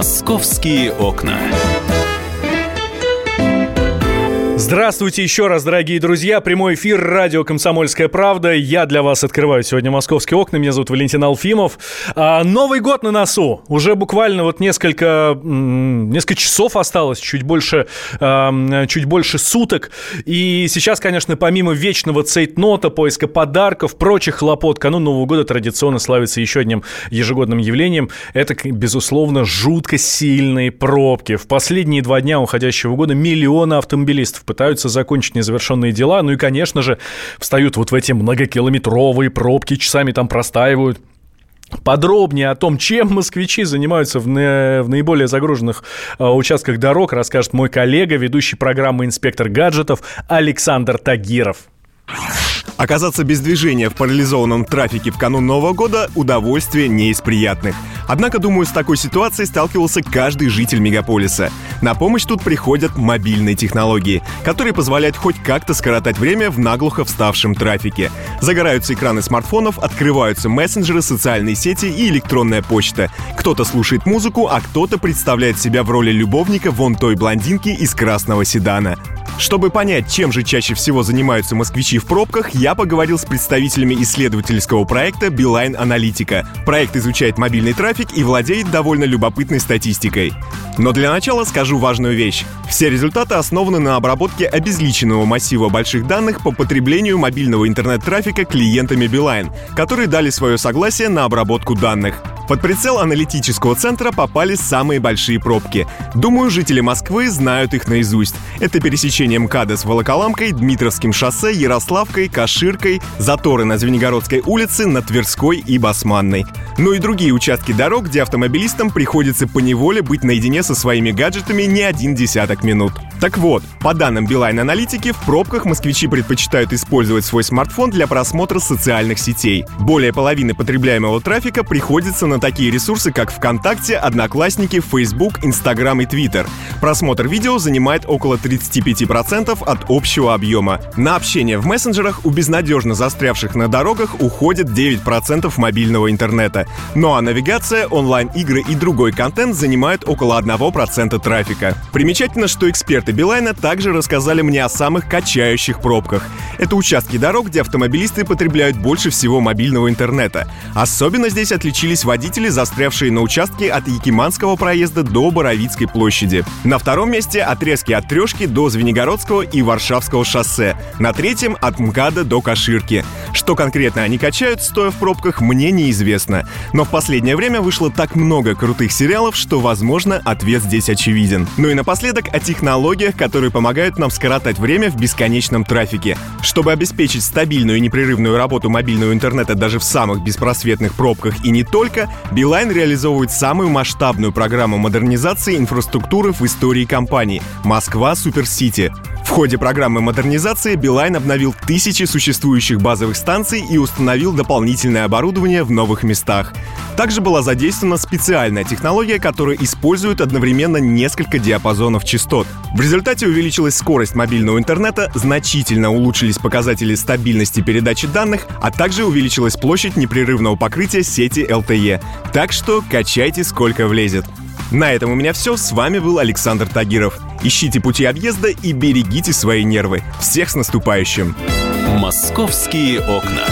Московские окна. Здравствуйте еще раз, дорогие друзья. Прямой эфир радио «Комсомольская правда». Я для вас открываю сегодня московские окна. Меня зовут Валентин Алфимов. А, Новый год на носу. Уже буквально вот несколько, несколько часов осталось, чуть больше, а, чуть больше суток. И сейчас, конечно, помимо вечного цейтнота, поиска подарков, прочих хлопот, канун Нового года традиционно славится еще одним ежегодным явлением. Это, безусловно, жутко сильные пробки. В последние два дня уходящего года миллионы автомобилистов пытаются закончить незавершенные дела, ну и, конечно же, встают вот в эти многокилометровые пробки, часами там простаивают. Подробнее о том, чем москвичи занимаются в, на, в наиболее загруженных э, участках дорог, расскажет мой коллега, ведущий программы «Инспектор гаджетов» Александр Тагиров. Оказаться без движения в парализованном трафике в канун Нового года – удовольствие не из приятных. Однако, думаю, с такой ситуацией сталкивался каждый житель мегаполиса. На помощь тут приходят мобильные технологии, которые позволяют хоть как-то скоротать время в наглухо вставшем трафике. Загораются экраны смартфонов, открываются мессенджеры, социальные сети и электронная почта. Кто-то слушает музыку, а кто-то представляет себя в роли любовника вон той блондинки из красного седана. Чтобы понять, чем же чаще всего занимаются москвичи в пробках, я поговорил с представителями исследовательского проекта Билайн Аналитика. Проект изучает мобильный трафик и владеет довольно любопытной статистикой. Но для начала скажу важную вещь. Все результаты основаны на обработке обезличенного массива больших данных по потреблению мобильного интернет-трафика клиентами Билайн, которые дали свое согласие на обработку данных. Под прицел аналитического центра попали самые большие пробки. Думаю, жители Москвы знают их наизусть. Это пересечение МКАДа с Волоколамкой, Дмитровским шоссе, Ярославкой, Каширкой, заторы на Звенигородской улице, на Тверской и Басманной. Ну и другие участки дорог, где автомобилистам приходится поневоле быть наедине со своими гаджетами не один десяток минут. Так вот, по данным Билайн Аналитики, в пробках москвичи предпочитают использовать свой смартфон для просмотра социальных сетей. Более половины потребляемого трафика приходится на такие ресурсы, как ВКонтакте, Одноклассники, Facebook, Instagram и Twitter. Просмотр видео занимает около 35% от общего объема. На общение в мессенджерах у безнадежно застрявших на дорогах уходит 9% мобильного интернета. Ну а навигация, онлайн-игры и другой контент занимают около 1% трафика. Примечательно, что эксперты Билайна также рассказали мне о самых качающих пробках. Это участки дорог, где автомобилисты потребляют больше всего мобильного интернета. Особенно здесь отличились водители застрявшие на участке от Якиманского проезда до Боровицкой площади. На втором месте отрезки от Трешки до Звенигородского и Варшавского шоссе. На третьем от МКАДа до Каширки. Что конкретно они качают, стоя в пробках, мне неизвестно. Но в последнее время вышло так много крутых сериалов, что, возможно, ответ здесь очевиден. Ну и напоследок о технологиях, которые помогают нам скоротать время в бесконечном трафике. Чтобы обеспечить стабильную и непрерывную работу мобильного интернета даже в самых беспросветных пробках и не только, Билайн реализовывает самую масштабную программу модернизации инфраструктуры в истории компании — «Москва Суперсити». В ходе программы модернизации Билайн обновил тысячи существующих базовых станций и установил дополнительное оборудование в новых местах. Также была задействована специальная технология, которая использует одновременно несколько диапазонов частот. В результате увеличилась скорость мобильного интернета, значительно улучшились показатели стабильности передачи данных, а также увеличилась площадь непрерывного покрытия сети LTE. Так что качайте сколько влезет. На этом у меня все. С вами был Александр Тагиров. Ищите пути объезда и берегите свои нервы. Всех с наступающим! «Московские окна».